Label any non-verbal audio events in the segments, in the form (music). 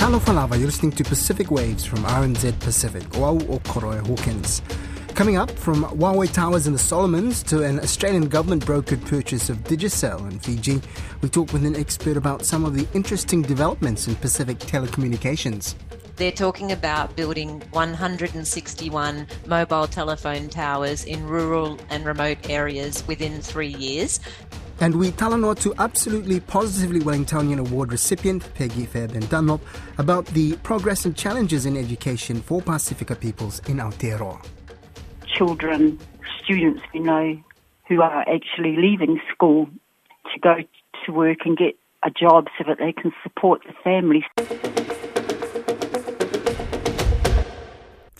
Talo Falava, you're listening to Pacific Waves from RNZ Pacific, Wau o Koroi Hawkins. Coming up, from Huawei Towers in the Solomons to an Australian government brokered purchase of Digicel in Fiji, we talk with an expert about some of the interesting developments in Pacific telecommunications. They're talking about building 161 mobile telephone towers in rural and remote areas within three years. And we talanoa to absolutely positively Wellingtonian Award recipient Peggy Fairbairn Dunlop about the progress and challenges in education for Pacifica peoples in Aotearoa. Children, students we know who are actually leaving school to go to work and get a job so that they can support the families.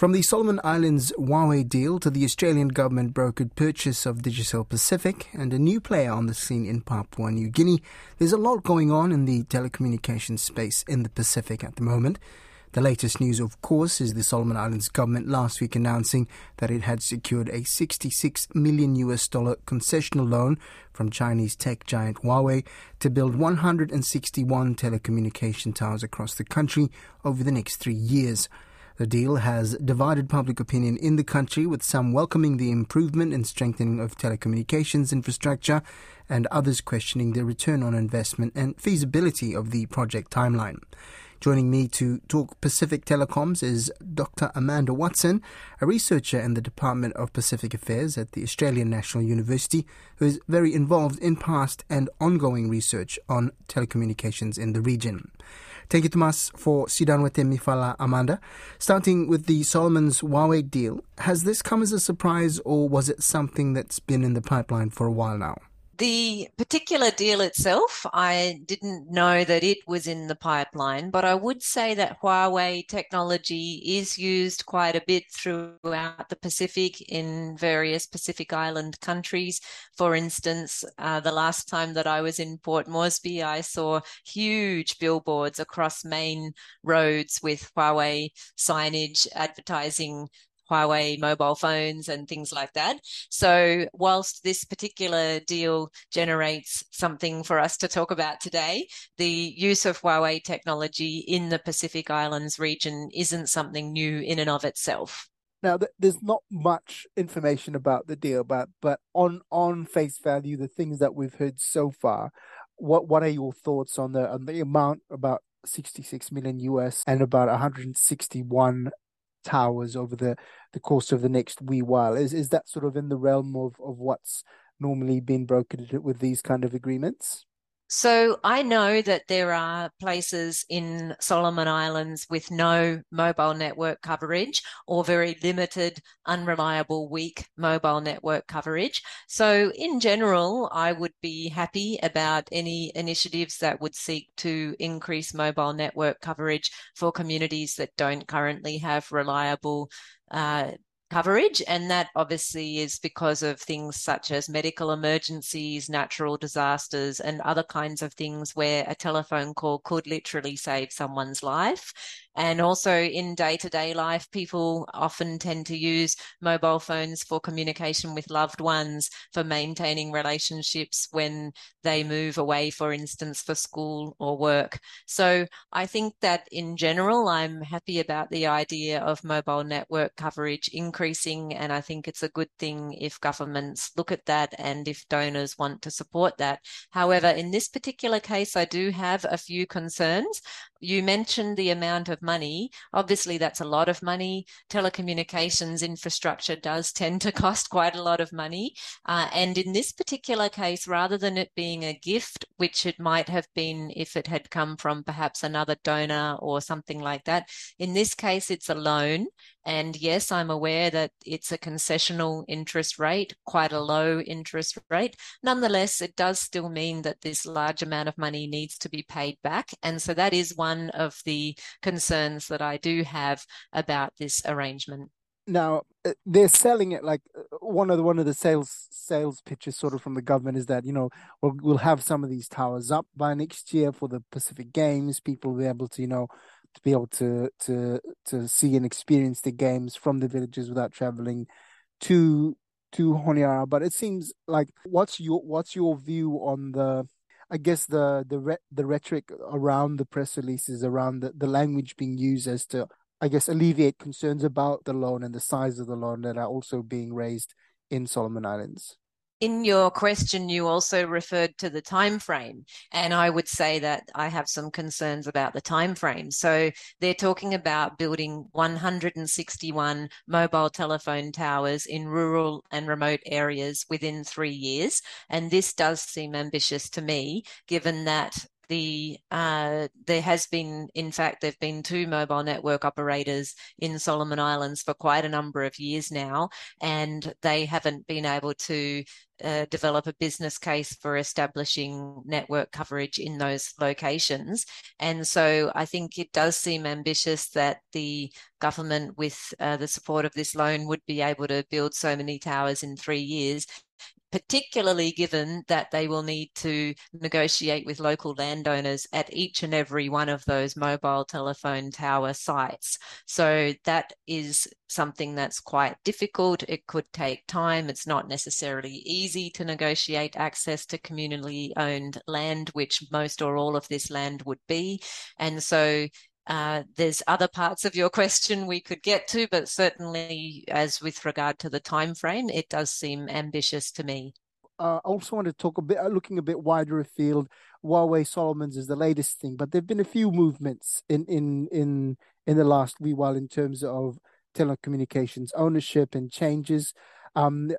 From the Solomon Islands Huawei deal to the Australian government brokered purchase of Digicel Pacific and a new player on the scene in Papua New Guinea, there's a lot going on in the telecommunications space in the Pacific at the moment. The latest news, of course, is the Solomon Islands government last week announcing that it had secured a 66 million US dollar concessional loan from Chinese tech giant Huawei to build 161 telecommunication towers across the country over the next three years. The deal has divided public opinion in the country, with some welcoming the improvement and strengthening of telecommunications infrastructure and others questioning the return on investment and feasibility of the project timeline. Joining me to talk Pacific Telecoms is Dr. Amanda Watson, a researcher in the Department of Pacific Affairs at the Australian National University, who is very involved in past and ongoing research on telecommunications in the region. Take it to us for Sidanwete Mifala Amanda. Starting with the Solomon's Huawei deal, has this come as a surprise or was it something that's been in the pipeline for a while now? The particular deal itself, I didn't know that it was in the pipeline, but I would say that Huawei technology is used quite a bit throughout the Pacific in various Pacific Island countries. For instance, uh, the last time that I was in Port Moresby, I saw huge billboards across main roads with Huawei signage advertising Huawei mobile phones and things like that. So, whilst this particular deal generates something for us to talk about today, the use of Huawei technology in the Pacific Islands region isn't something new in and of itself. Now, there's not much information about the deal, but but on on face value, the things that we've heard so far, what what are your thoughts on the on the amount about 66 million US and about 161 towers over the, the course of the next wee while. Is is that sort of in the realm of, of what's normally been brokered with these kind of agreements? So I know that there are places in Solomon Islands with no mobile network coverage or very limited, unreliable, weak mobile network coverage. So in general, I would be happy about any initiatives that would seek to increase mobile network coverage for communities that don't currently have reliable uh, coverage. And that obviously is because of things such as medical emergencies, natural disasters, and other kinds of things where a telephone call could literally save someone's life. And also in day to day life, people often tend to use mobile phones for communication with loved ones, for maintaining relationships when they move away, for instance, for school or work. So I think that in general, I'm happy about the idea of mobile network coverage increasing. And I think it's a good thing if governments look at that and if donors want to support that. However, in this particular case, I do have a few concerns. You mentioned the amount of money. Obviously, that's a lot of money. Telecommunications infrastructure does tend to (laughs) cost quite a lot of money. Uh, and in this particular case, rather than it being a gift, which it might have been if it had come from perhaps another donor or something like that, in this case, it's a loan. And yes, I'm aware that it's a concessional interest rate, quite a low interest rate. Nonetheless, it does still mean that this large amount of money needs to be paid back. And so that is one of the concerns that I do have about this arrangement. Now uh, they're selling it like uh, one of the one of the sales sales pitches sort of from the government is that you know we'll, we'll have some of these towers up by next year for the Pacific Games. People will be able to you know to be able to to to see and experience the games from the villages without traveling to to Honiara. But it seems like what's your what's your view on the I guess the the re- the rhetoric around the press releases, around the, the language being used as to, I guess, alleviate concerns about the loan and the size of the loan that are also being raised in Solomon Islands in your question, you also referred to the time frame, and I would say that I have some concerns about the time frame. So they're talking about building 161 mobile telephone towers in rural and remote areas within three years, and this does seem ambitious to me, given that the uh, there has been, in fact, there've been two mobile network operators in Solomon Islands for quite a number of years now, and they haven't been able to uh, develop a business case for establishing network coverage in those locations. And so I think it does seem ambitious that the government, with uh, the support of this loan, would be able to build so many towers in three years particularly given that they will need to negotiate with local landowners at each and every one of those mobile telephone tower sites. So that is something that's quite difficult. It could take time. It's not necessarily easy to negotiate access to communally owned land, which most or all of this land would be. And so uh, there's other parts of your (laughs) question we could get to, but certainly, as with regard to the time frame, it does seem ambitious to me. Uh, I also want to talk a bit, uh, looking a bit wider afield. Huawei Solomons is the latest thing, but there've been a few movements in in in in the last wee while in terms of telecommunications ownership and changes. Um,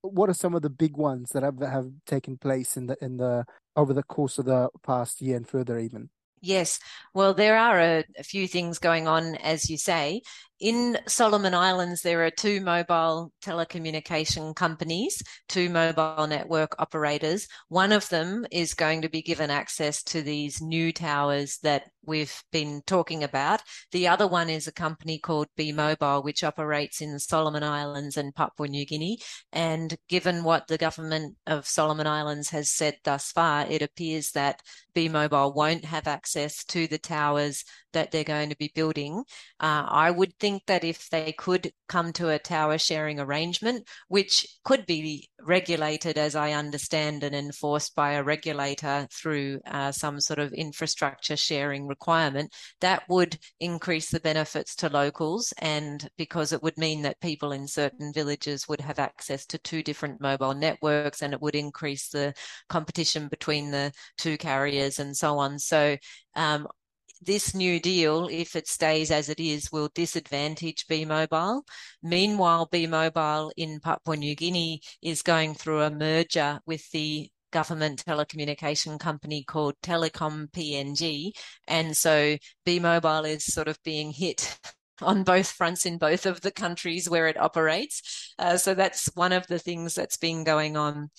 what are some of the big ones that have have taken place in the in the over the course of the past year and further even? Yes, well, there are a, a, few things going on, as you say. In Solomon Islands, there are two mobile telecommunication companies, two mobile network operators. One of them is going to be given access to these new towers that we've been talking about. The other one is a company called B Mobile, which operates in Solomon Islands and Papua New Guinea. And given what the government of Solomon Islands has said thus far, it appears that B Mobile won't have access to the towers that they're going to be building. Uh, I would think that if they could come to a tower sharing arrangement, which could be regulated, as I understand, and enforced by a regulator through uh, some sort of infrastructure sharing requirement, that would increase the benefits to locals. And because it would mean that people in certain villages would have access to two different mobile networks and it would increase the competition between the two carriers and so on. So um, this new deal, if it stays as it is, will disadvantage B Mobile. Meanwhile, B Mobile in Papua New Guinea is going through a merger with the government telecommunication company called Telecom PNG. And so B Mobile is sort of being hit (laughs) on both fronts in both of the countries where it operates. Uh, so that's one of the things that's been going on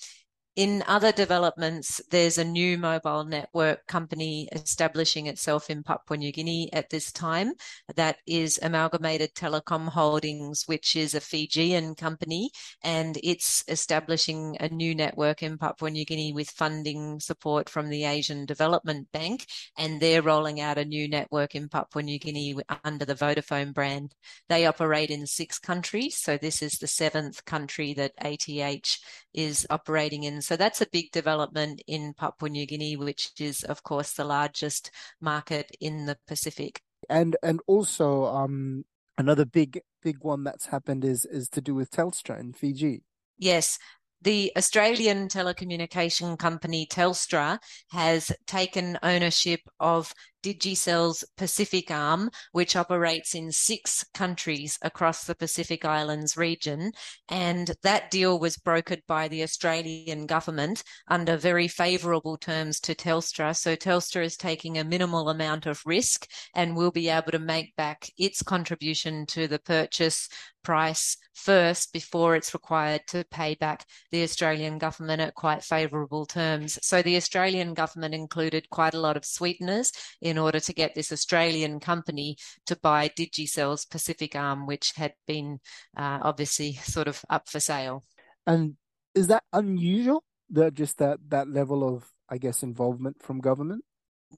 in other developments, there's a new mobile network company establishing itself in Papua New Guinea at this time. That is Amalgamated Telecom Holdings, which is a Fijian company, and it's establishing a new network in Papua New Guinea with funding support from the Asian Development Bank. And they're rolling out a new network in Papua New Guinea under the Vodafone brand. They operate in six countries. So this is the seventh country that ATH is operating in so that's a big development in Papua New Guinea, which is, of course, the largest market in the Pacific. And and also, um, another big big one that's happened is is to do with Telstra in Fiji. Yes, the Australian telecommunication company Telstra has taken ownership of Digicel's Pacific arm, which operates in six countries across the Pacific Islands region. And that deal was brokered by the Australian government under very favourable terms to Telstra. So Telstra is taking a minimal amount of risk and will be able to make back its contribution to the purchase price first before it's required to pay back the Australian government at quite favourable terms. So the Australian government included quite a lot of sweeteners in order to get this Australian company to buy Digicel's Pacific arm, which had been uh, obviously sort of up for sale. And is that unusual? That just that that level of, I guess, involvement from government?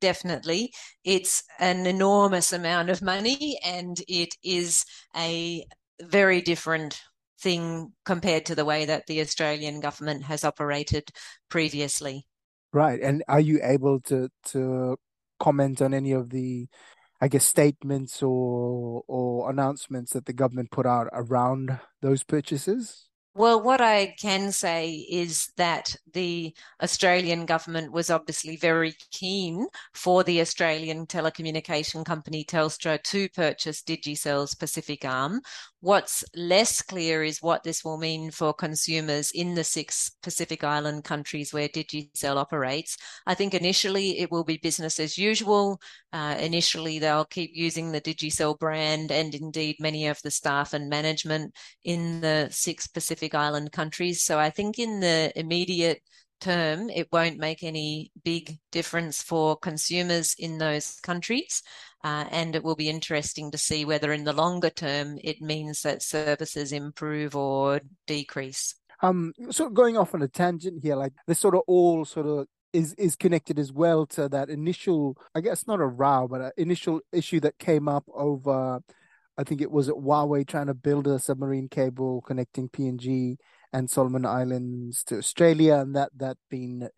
Definitely. It's an enormous amount of money and it is a very different thing compared to the way that the Australian government has operated previously. Right. And are you able to to comment on any of the I guess statements or or announcements that the government put out around those purchases? Well, what I can say is that the Australian government was obviously very keen for the Australian telecommunication company Telstra to purchase Digicel's Pacific arm. What's less clear is what this will mean for consumers in the six Pacific Island countries where Digicel operates. I think initially it will be business as usual. Uh, initially, they'll keep using the Digicel brand and indeed many of the staff and management in the six Pacific Island countries. So I think in the immediate term, it won't make any big difference for consumers in those countries. Uh, and it will be interesting to see whether in the longer term it means that services improve or decrease. Um, so going off on a tangent here, like this sort of all sort of is is connected as well to that initial, I guess not a row, but an initial issue that came up over, I think it was at Huawei trying to build a submarine cable connecting PNG and Solomon Islands to Australia, and that that being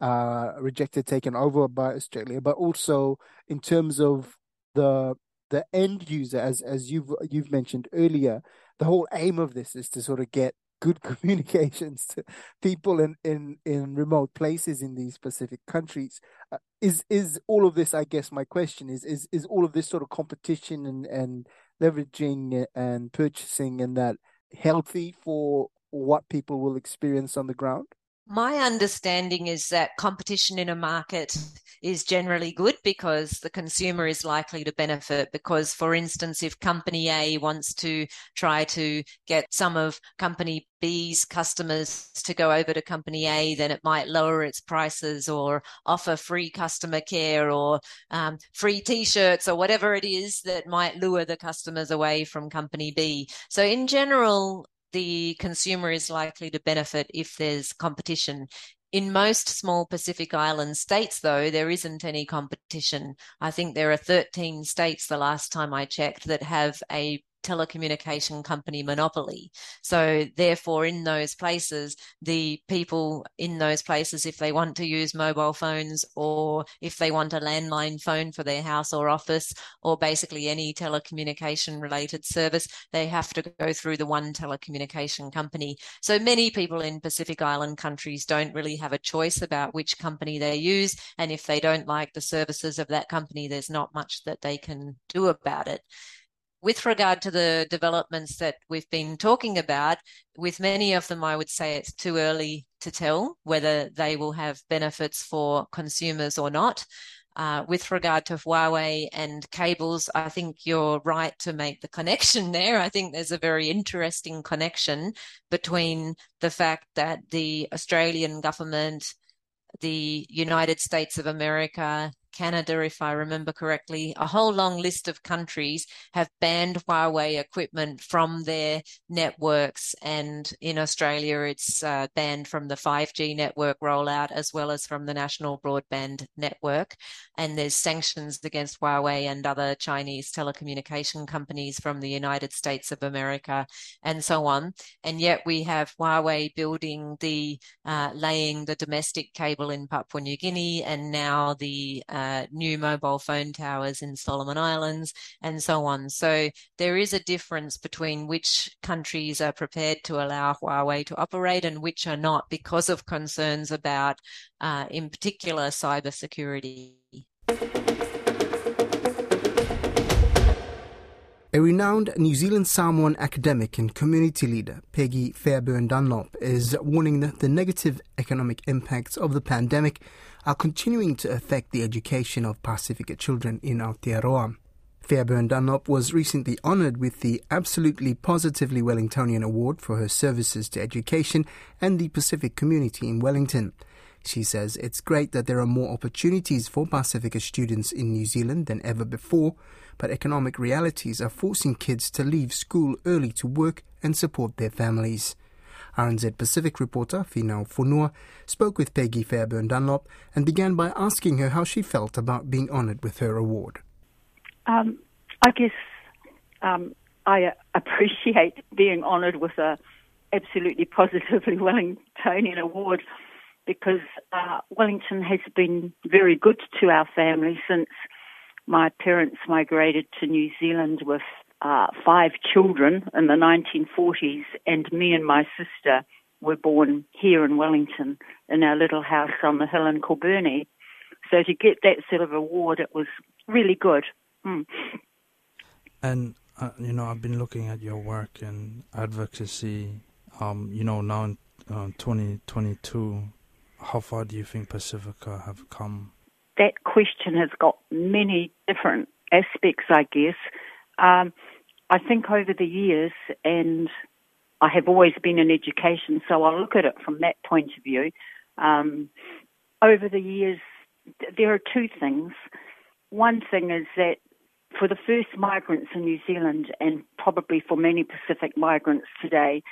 uh, rejected, taken over by Australia. But also in terms of the the end user, as as you've you've mentioned earlier, the whole aim of this is to sort of get good (laughs) communications to people in in in remote places in these specific countries. Uh, is is all of this? I guess my question is is is all of this sort of competition and and leveraging and purchasing and that healthy for what people will experience on the ground? My understanding is that competition in a market is generally good because the consumer is likely to benefit. Because, for instance, if company A wants to try to get some of company B's customers to go over to company A, then it might lower its prices or offer free customer care or um, free t shirts or whatever it is that might lure the customers away from company B. So, in general, the consumer is likely to benefit if there's competition. In most small Pacific Island states, though, there isn't any competition. I think there are 13 states the last time I checked that have a telecommunication company monopoly. So therefore, in those places, the people in those places, if they want to use mobile phones or if they want a landline phone for their house or office, or basically any telecommunication related service, they have to go through the one telecommunication company. So many people in Pacific Island countries don't really have a choice about which company they use. And if they don't like the services of that company, there's not much that they can do about it with regard to the developments that we've been talking about, with many of them, I would say it's too early to tell whether they will have benefits for consumers or not. Uh, with regard to Huawei and cables, I think you're right to make the connection (laughs) there. I think there's a very interesting connection between the fact that the Australian government, the United States of America, Canada, if I remember correctly, a whole long list of countries have banned Huawei equipment from their networks. And in Australia, it's uh, banned from the 5G network rollout as well as from the national broadband network. And there's sanctions against Huawei and other Chinese telecommunication companies from the United States of America and so on. And yet we have Huawei building the, uh, laying the domestic cable in Papua New Guinea and now the uh, uh, new mobile phone towers in Solomon Islands, and so on. So there is a difference between which countries are prepared to allow Huawei to operate and which are not because of concerns about, uh, in particular, cybersecurity. A renowned New Zealand Samoan academic and community leader, Peggy Fairbairn Dunlop, is warning that the negative economic impacts of the pandemic are continuing to affect the education of Pasifika children in Aotearoa. Fairbairn Dunlop was recently honoured with the Absolutely Positively Wellingtonian Award for her services to education and the Pacific community in Wellington. She says it's great that there are more opportunities for Pacifica students in New Zealand than ever before, but economic realities are forcing kids to leave school early to work and support their families. RNZ Pacific reporter Finau Fonua spoke with Peggy Fairbairn Dunlop and began by asking her how she felt about being honoured with her award. Um, I guess um, I (laughs) appreciate being honoured with a absolutely positively (laughs) Wellingtonian award. because uh, Wellington has been very good to our family since my parents migrated to New Zealand with uh, five children in the 1940s, and me and my sister were born here in Wellington in our little house on the hill in Kilbirnie. So to get that sort of award, it was really good. Mm. And uh, you know, I've been looking at your work and advocacy. Um, you know, now in uh, 2022, how far do you think Pacifica have come? That question has got many different aspects, I guess. Um, I think over the years, and I have always been in education, so I look at it from that point of view. Um, over the years, there are two things. One thing is that for the first migrants in New Zealand, and probably for many Pacific migrants today,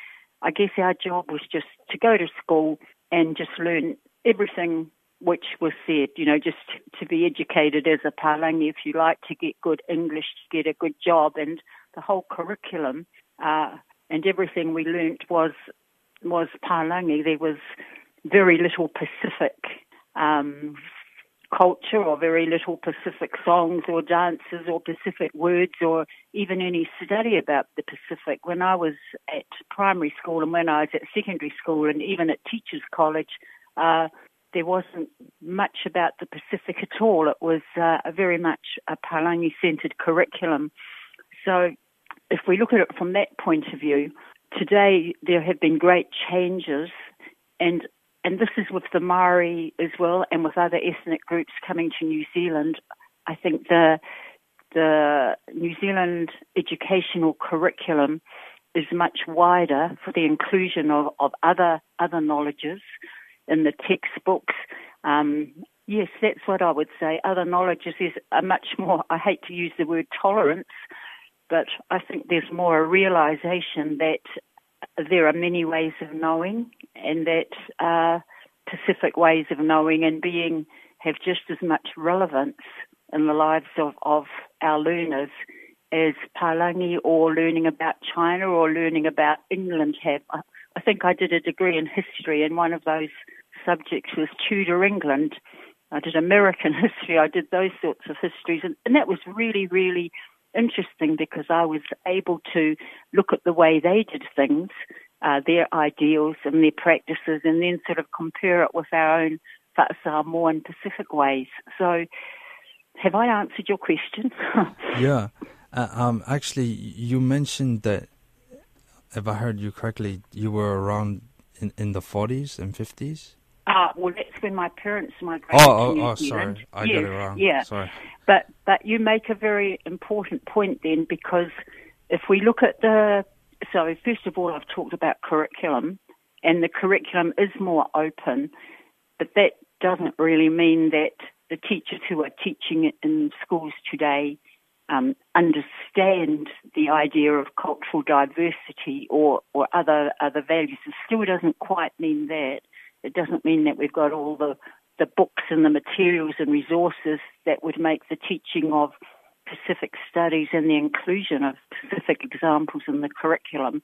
I guess our job was just to go to school and just learn everything which was said, you know, just to be educated as a Palangi, if you like, to get good English, to get a good job, and the whole curriculum uh, and everything we learnt was was Palangi. There was very little Pacific um, culture or very little Pacific songs or dances or Pacific words or even any study about the Pacific. When I was at primary school and when I was at secondary school and even at teachers' college, uh, there wasn't much about the Pacific at all. It was uh, very much a Palangi centred curriculum. So if we look at it from that point of view, today there have been great changes and and this is with the Maori as well, and with other ethnic groups coming to New Zealand. I think the the New Zealand educational curriculum is much wider for the inclusion of, of other other knowledges in the textbooks. Um, yes, that's what I would say. Other knowledges is a much more. I hate to use the word tolerance, but I think there's more a realization that there are many ways of knowing, and that uh, Pacific ways of knowing and being have just as much relevance in the lives of, of our learners as Palangi or learning about China or learning about England have. I, I think I did a degree in history, and one of those subjects was Tudor England. I did American (laughs) history, I did those sorts of histories, and, and that was really, really interesting because I was able to look at the way they did things, uh, their ideals and their practices, and then sort of compare it with our own Samoan Pacific ways. So, have I answered your question? (laughs) yeah. Uh, um, actually, you mentioned that, if I heard you correctly, you were around in, in the 40s and 50s? Uh, well, that's when my parents migrated oh, oh, oh, sorry. I got it wrong. Yeah. Sorry. But but you make a very important point then because if we look at the so first of all I've talked about curriculum and the curriculum is more open, but that doesn't really mean that the teachers who are teaching in schools today um, understand the idea of cultural diversity or, or other other values. It still doesn't quite mean that. It doesn't mean that we've got all the the books and the materials and resources that would make the teaching of Pacific studies and the inclusion of Pacific examples in the curriculum,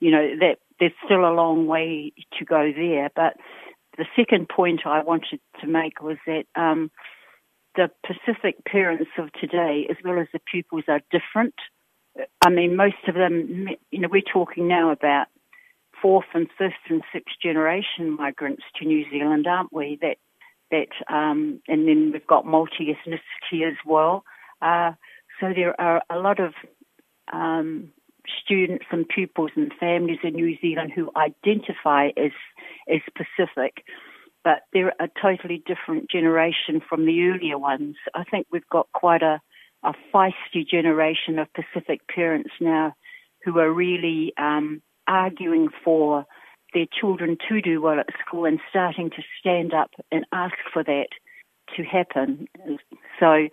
you know, that there's still a long way to go there. But the second point I wanted to make was that um, the Pacific parents of today, as well as the pupils, are different. I mean, most of them, you know, we're talking now about fourth and fifth and sixth generation migrants to New Zealand, aren't we? That that, um, and then we've got multi ethnicity as well. Uh, so there are a lot of um, students and pupils and families in New Zealand who identify as as Pacific, but they're a totally different generation from the earlier ones. I think we've got quite a, a feisty generation of Pacific parents now who are really um, arguing for their children to do well at school and starting to stand up and ask for that to happen. So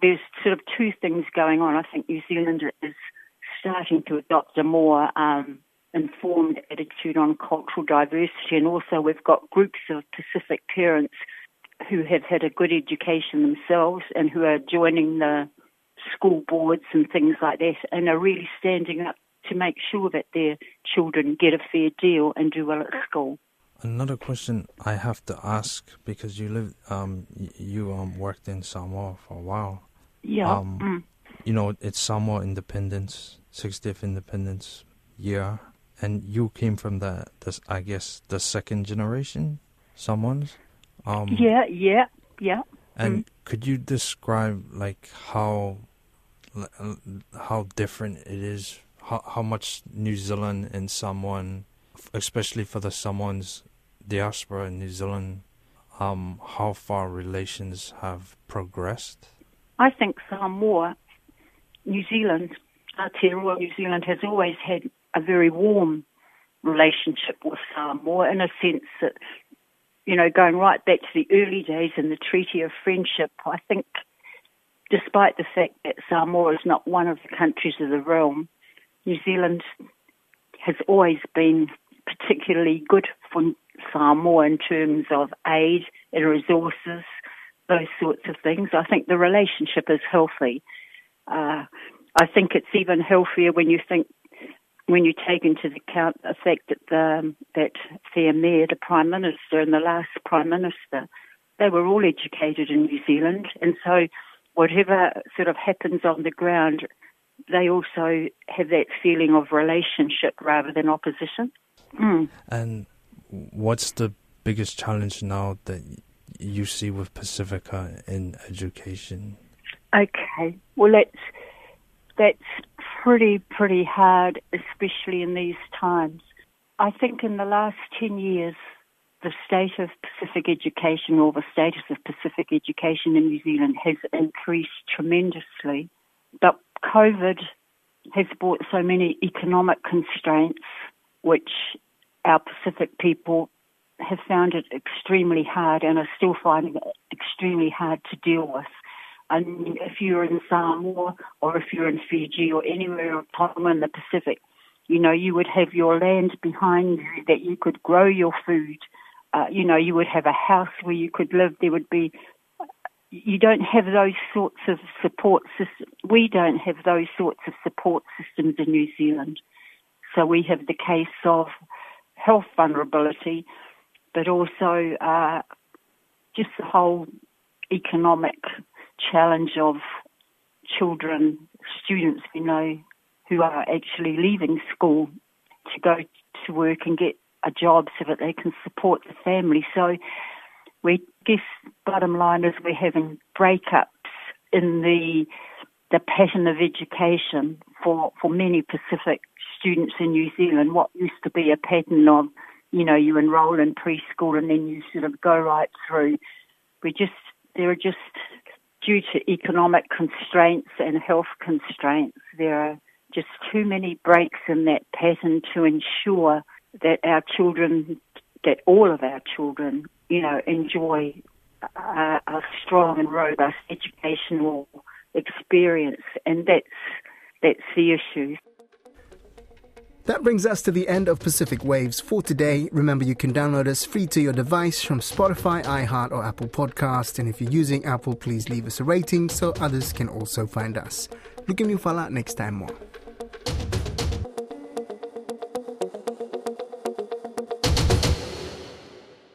there's sort of two things going on. I think New Zealand is starting to adopt a more um, informed attitude on cultural diversity, and also we've got groups of Pacific parents who have had a good education themselves and who are joining the school boards and things like that and are really standing up to make sure that their children get a fair deal and do well at school. Another question I have to ask because you live, um, you um worked in Samoa for a while. Yeah. Um, mm. You know, it's Samoa independence, 60th independence year, and you came from the, the I guess, the second generation, someone's. Um, yeah, yeah, yeah. And could you describe like how how different it is? How how much New Zealand and Samoan, especially for the Samoans diaspora in New Zealand, um, how far relations have progressed? I think Samoa, New Zealand, Aotearoa New Zealand has always had a very warm relationship with Samoa in a sense that, you know, going right back to the early days in the Treaty of Friendship, I think despite the fact that Samoa is not one of the countries of the realm, New Zealand has always been particularly good for Samoa in terms of aid and resources, those sorts of things. I think the relationship is healthy. Uh, I think it's even healthier when you think when you take into account the fact that the, that Te Mayor, the Prime Minister, and the last Prime Minister, they were all educated in New Zealand, and so whatever sort of happens on the ground, they also have that feeling of relationship rather than opposition. Mm. And what's the biggest challenge now that you see with Pacifica in education? Okay, well that's that's pretty pretty hard, especially in these times. I think in the last ten years, the state of Pacific education or the status of Pacific education in New Zealand has increased tremendously. But COVID has brought so many economic constraints, which our Pacific people have found it extremely hard and are still finding it extremely hard to deal with. Mean, if you're in Samoa or if you're in Fiji or anywhere in the Pacific, you know, you would have your land behind you that you could grow your food uh, you know, you would have a house where you could live. There would be, you don't have those sorts of support systems. We don't have those sorts of support systems in New Zealand. So we have the case of health vulnerability, but also uh, just the whole economic challenge of children, students we know who are actually leaving school to go to work and get a job so that they can support the family. So we guess bottom line is we're having breakups in the the pattern of education for, for many Pacific students in New Zealand. What used to be a pattern of, you know, you enroll in preschool and then you sort of go right through. We just there are just due to economic constraints and health constraints, there are just too many breaks in that pattern to ensure that our children, that all of our children, you know, enjoy a, a strong and robust educational experience, and that's that's the issue. That brings us to the end of Pacific Waves for today. Remember, you can download us free to your device from Spotify, iHeart, or Apple Podcast. And if you're using Apple, please leave us a rating so others can also find us. Look at that next time more.